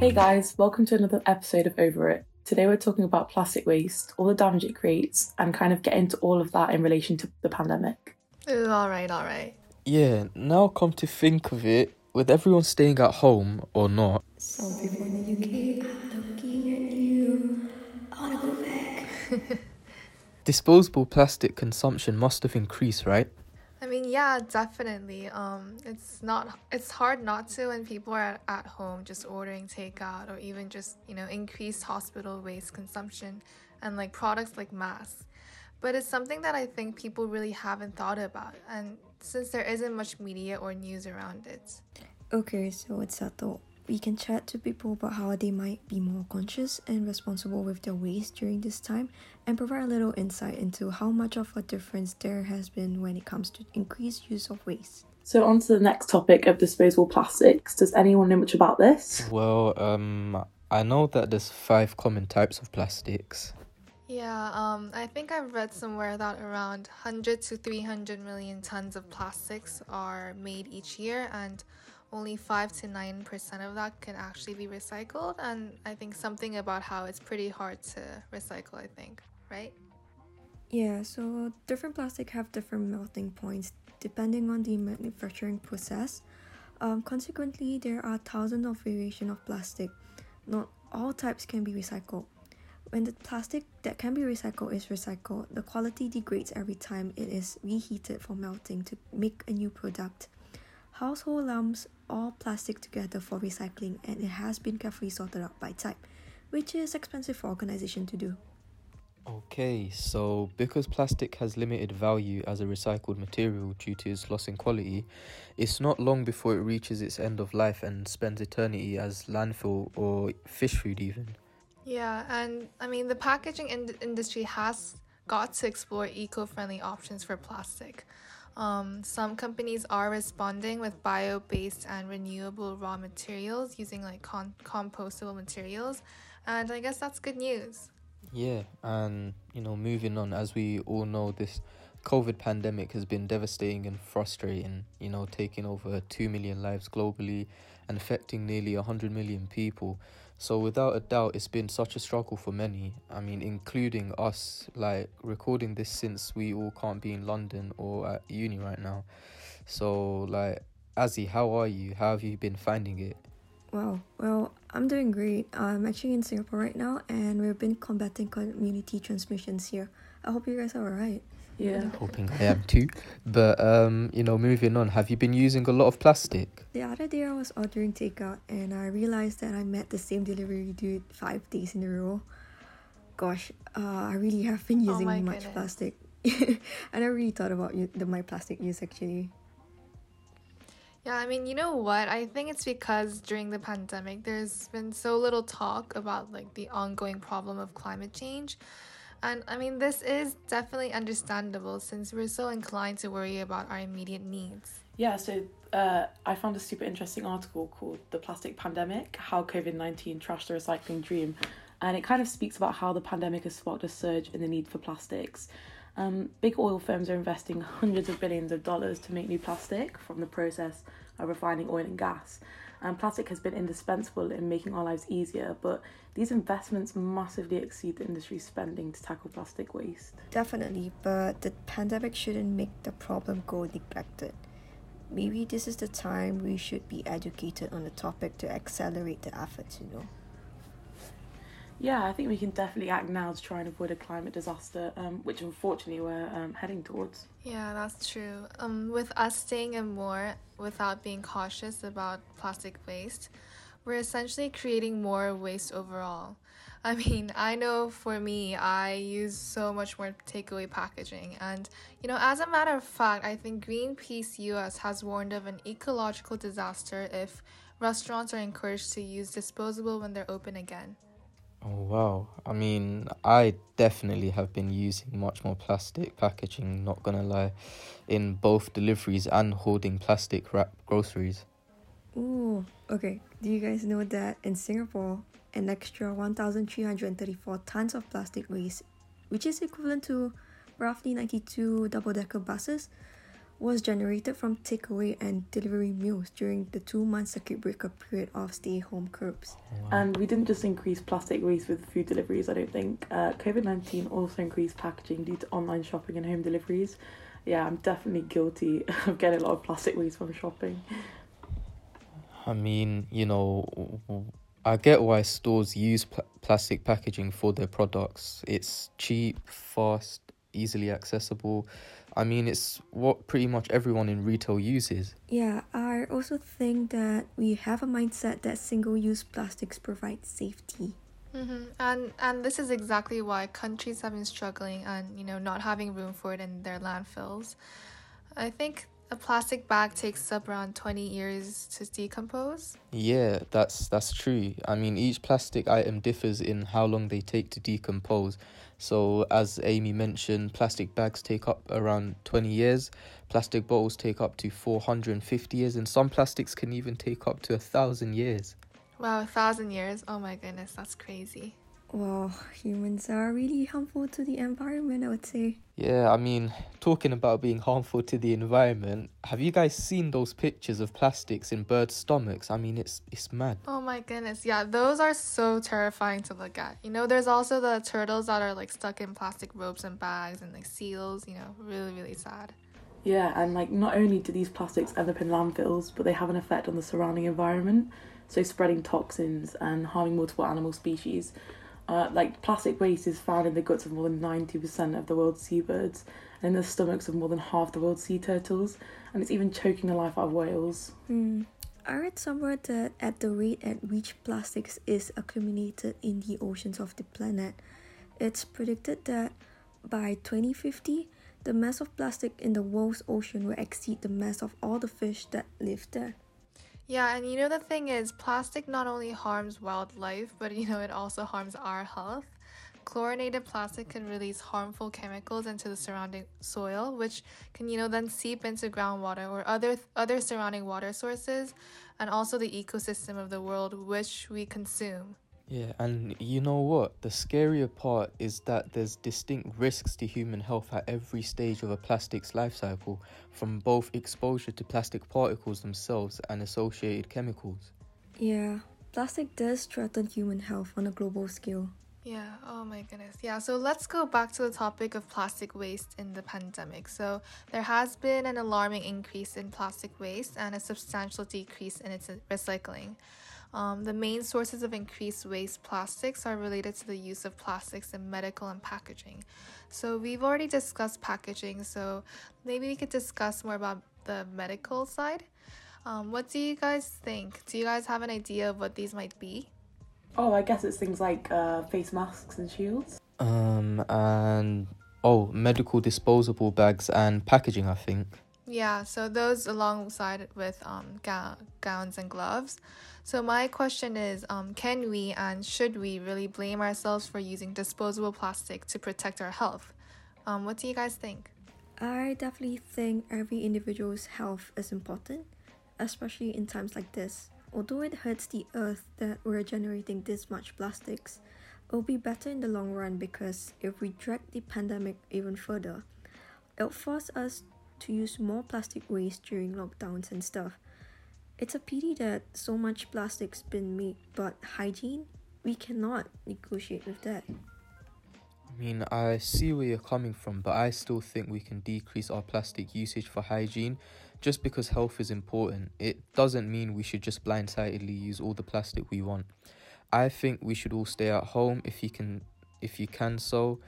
Hey guys, welcome to another episode of Over It. Today we're talking about plastic waste, all the damage it creates, and kind of get into all of that in relation to the pandemic. Ooh, all right, all right. Yeah, now come to think of it, with everyone staying at home or not, Some people in the UK are looking at you. I wanna go back. disposable plastic consumption must have increased, right? Yeah, definitely. Um, it's not. It's hard not to when people are at, at home just ordering takeout or even just you know increased hospital waste consumption and like products like masks. But it's something that I think people really haven't thought about, and since there isn't much media or news around it. Okay, so it's settled. We can chat to people about how they might be more conscious and responsible with their waste during this time and provide a little insight into how much of a difference there has been when it comes to increased use of waste. So, on to the next topic of disposable plastics. Does anyone know much about this? Well, um, I know that there's five common types of plastics. Yeah, um, I think I've read somewhere that around 100 to 300 million tons of plastics are made each year, and only 5 to 9% of that can actually be recycled. And I think something about how it's pretty hard to recycle, I think, right? Yeah, so different plastic have different melting points depending on the manufacturing process. Um, consequently, there are thousands of variation of plastic. Not all types can be recycled. When the plastic that can be recycled is recycled, the quality degrades every time it is reheated for melting to make a new product. Household lumps all plastic together for recycling and it has been carefully sorted out by type, which is expensive for organization to do. Okay, so because plastic has limited value as a recycled material due to its loss in quality, it's not long before it reaches its end of life and spends eternity as landfill or fish food, even. Yeah, and I mean, the packaging in- industry has got to explore eco friendly options for plastic. Um, some companies are responding with bio based and renewable raw materials using like con- compostable materials, and I guess that's good news. Yeah, and you know, moving on, as we all know, this COVID pandemic has been devastating and frustrating, you know, taking over 2 million lives globally and affecting nearly 100 million people. So, without a doubt, it's been such a struggle for many. I mean, including us, like recording this since we all can't be in London or at uni right now. So, like, Azzy, how are you? How have you been finding it? Wow, well, I'm doing great. I'm actually in Singapore right now and we've been combating community transmissions here. I hope you guys are alright. Yeah. Hoping I am too. But, um, you know, moving on, have you been using a lot of plastic? The other day I was ordering takeout and I realized that I met the same delivery dude five days in a row. Gosh, uh, I really have been Oh using my much goodness. plastic. I never really thought about u- the my plastic use actually. Yeah, I mean, you know what? I think it's because during the pandemic, there's been so little talk about like the ongoing problem of climate change. And I mean, this is definitely understandable since we're so inclined to worry about our immediate needs. Yeah, so uh, I found a super interesting article called The Plastic Pandemic How COVID 19 Trashed the Recycling Dream. And it kind of speaks about how the pandemic has sparked a surge in the need for plastics. Um, big oil firms are investing hundreds of billions of dollars to make new plastic from the process of refining oil and gas. And plastic has been indispensable in making our lives easier, but these investments massively exceed the industry's spending to tackle plastic waste. Definitely, but the pandemic shouldn't make the problem go neglected. Maybe this is the time we should be educated on the topic to accelerate the efforts, you know. Yeah, I think we can definitely act now to try and avoid a climate disaster, um, which unfortunately we're um, heading towards. Yeah, that's true. Um, with us staying in more without being cautious about plastic waste, we're essentially creating more waste overall. I mean, I know for me, I use so much more takeaway packaging. And, you know, as a matter of fact, I think Greenpeace US has warned of an ecological disaster if restaurants are encouraged to use disposable when they're open again. Oh wow. I mean, I definitely have been using much more plastic packaging, not gonna lie, in both deliveries and hoarding plastic wrap groceries. Ooh, okay. Do you guys know that in Singapore, an extra 1,334 tons of plastic waste, which is equivalent to roughly 92 double decker buses, was generated from takeaway and delivery meals during the two month circuit breaker period of stay home curbs. And we didn't just increase plastic waste with food deliveries, I don't think. Uh, COVID 19 also increased packaging due to online shopping and home deliveries. Yeah, I'm definitely guilty of getting a lot of plastic waste from shopping. I mean, you know, I get why stores use pl- plastic packaging for their products. It's cheap, fast, easily accessible. I mean, it's what pretty much everyone in retail uses. Yeah, I also think that we have a mindset that single use plastics provide safety. Mm-hmm. And and this is exactly why countries have been struggling and you know not having room for it in their landfills. I think a plastic bag takes up around 20 years to decompose. Yeah, that's that's true. I mean, each plastic item differs in how long they take to decompose. So, as Amy mentioned, plastic bags take up around 20 years, plastic bottles take up to 450 years, and some plastics can even take up to a thousand years. Wow, a thousand years. Oh my goodness, that's crazy. Well, humans are really harmful to the environment, I would say. Yeah, I mean, talking about being harmful to the environment, have you guys seen those pictures of plastics in birds' stomachs? I mean, it's it's mad. Oh my goodness. Yeah, those are so terrifying to look at. You know, there's also the turtles that are like stuck in plastic ropes and bags and like seals, you know, really really sad. Yeah, and like not only do these plastics end up in landfills, but they have an effect on the surrounding environment, so spreading toxins and harming multiple animal species. Uh, like plastic waste is found in the guts of more than 90% of the world's seabirds and in the stomachs of more than half the world's sea turtles, and it's even choking the life out of whales. Hmm. I read somewhere that at the rate at which plastics is accumulated in the oceans of the planet, it's predicted that by 2050, the mass of plastic in the world's ocean will exceed the mass of all the fish that live there. Yeah, and you know the thing is, plastic not only harms wildlife, but you know it also harms our health. Chlorinated plastic can release harmful chemicals into the surrounding soil, which can you know then seep into groundwater or other other surrounding water sources, and also the ecosystem of the world which we consume. Yeah, and you know what? The scarier part is that there's distinct risks to human health at every stage of a plastic's life cycle, from both exposure to plastic particles themselves and associated chemicals. Yeah, plastic does threaten human health on a global scale. Yeah, oh my goodness. Yeah, so let's go back to the topic of plastic waste in the pandemic. So, there has been an alarming increase in plastic waste and a substantial decrease in its recycling. Um, the main sources of increased waste plastics are related to the use of plastics in medical and packaging. So, we've already discussed packaging, so maybe we could discuss more about the medical side. Um, what do you guys think? Do you guys have an idea of what these might be? Oh, I guess it's things like uh, face masks and shields. Um, and oh, medical disposable bags and packaging, I think. Yeah, so those alongside with um, gowns and gloves. So my question is, um, can we and should we really blame ourselves for using disposable plastic to protect our health? Um, what do you guys think? I definitely think every individual's health is important, especially in times like this. Although it hurts the earth that we're generating this much plastics, it'll be better in the long run because if we drag the pandemic even further, it'll force us to use more plastic waste during lockdowns and stuff. It's a pity that so much plastic's been made, but hygiene, we cannot negotiate with that. I mean, I see where you're coming from, but I still think we can decrease our plastic usage for hygiene. Just because health is important, it doesn't mean we should just blindsidedly use all the plastic we want. I think we should all stay at home if you can if you can so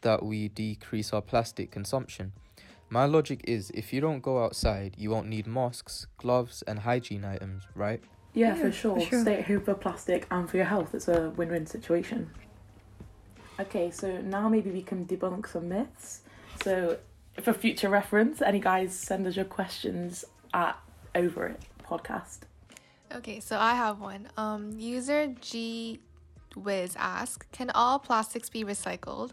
that we decrease our plastic consumption. My logic is if you don't go outside, you won't need masks, gloves, and hygiene items, right? Yeah, Yeah, for, sure. for sure. Stay at home for plastic and for your health. It's a win win situation. Okay, so now maybe we can debunk some myths. So, for future reference, any guys send us your questions at Over It podcast. Okay, so I have one. Um, user G Wiz asks, can all plastics be recycled?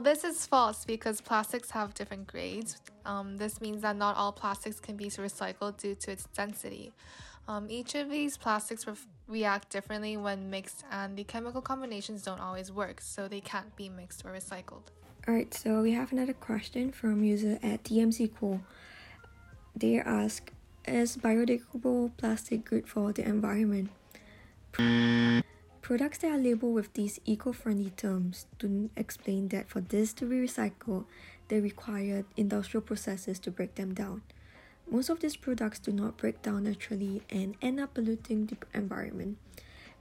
This is false because plastics have different grades. Um, this means that not all plastics can be recycled due to its density. Um, each of these plastics re- react differently when mixed, and the chemical combinations don't always work, so they can't be mixed or recycled. Alright, so we have another question from user at TMC Cool. They ask, is biodegradable plastic good for the environment? Products that are labeled with these eco-friendly terms don't explain that for this to be recycled, they require industrial processes to break them down. Most of these products do not break down naturally and end up polluting the environment.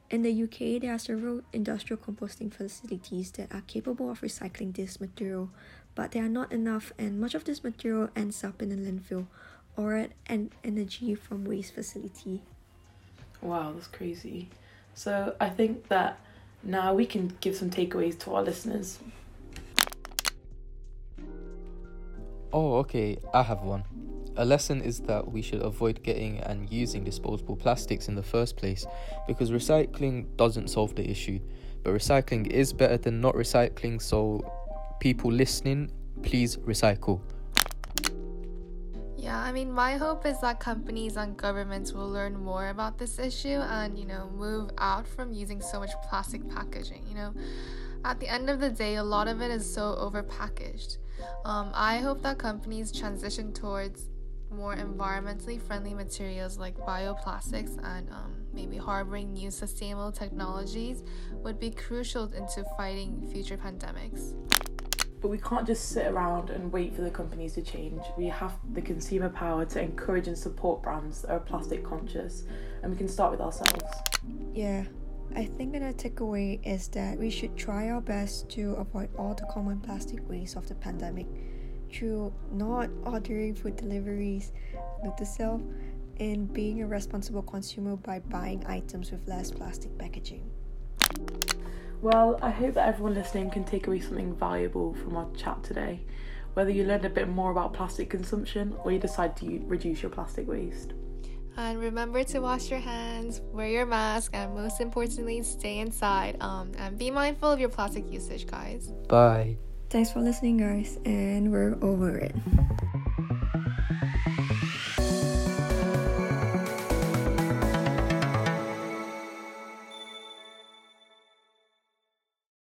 In the UK, there are several industrial composting facilities that are capable of recycling this material, but they are not enough, and much of this material ends up in a landfill or at an energy from waste facility. Wow, that's crazy. So I think that now we can give some takeaways to our listeners. Oh, okay, I have one. A lesson is that we should avoid getting and using disposable plastics in the first place because recycling doesn't solve the issue, but recycling is better than not recycling, so people listening, please recycle. Yeah, I mean, my hope is that companies and governments will learn more about this issue and, you know, move out from using so much plastic packaging. You know, at the end of the day, a lot of it is so overpackaged. Um, I hope that companies transition towards more environmentally friendly materials like bioplastics and um, maybe harboring new sustainable technologies would be crucial into fighting future pandemics. But we can't just sit around and wait for the companies to change. We have the consumer power to encourage and support brands that are plastic conscious, and we can start with ourselves. Yeah, I think another takeaway is that we should try our best to avoid all the common plastic waste of the pandemic through not ordering food deliveries, note to self, and being a responsible consumer by buying items with less plastic packaging. Well, I hope that everyone listening can take away something valuable from our chat today. Whether you learned a bit more about plastic consumption or you decide to reduce your plastic waste. And remember to wash your hands, wear your mask, and most importantly, stay inside. Um, and be mindful of your plastic usage, guys. Bye. Thanks for listening, guys, and we're over it.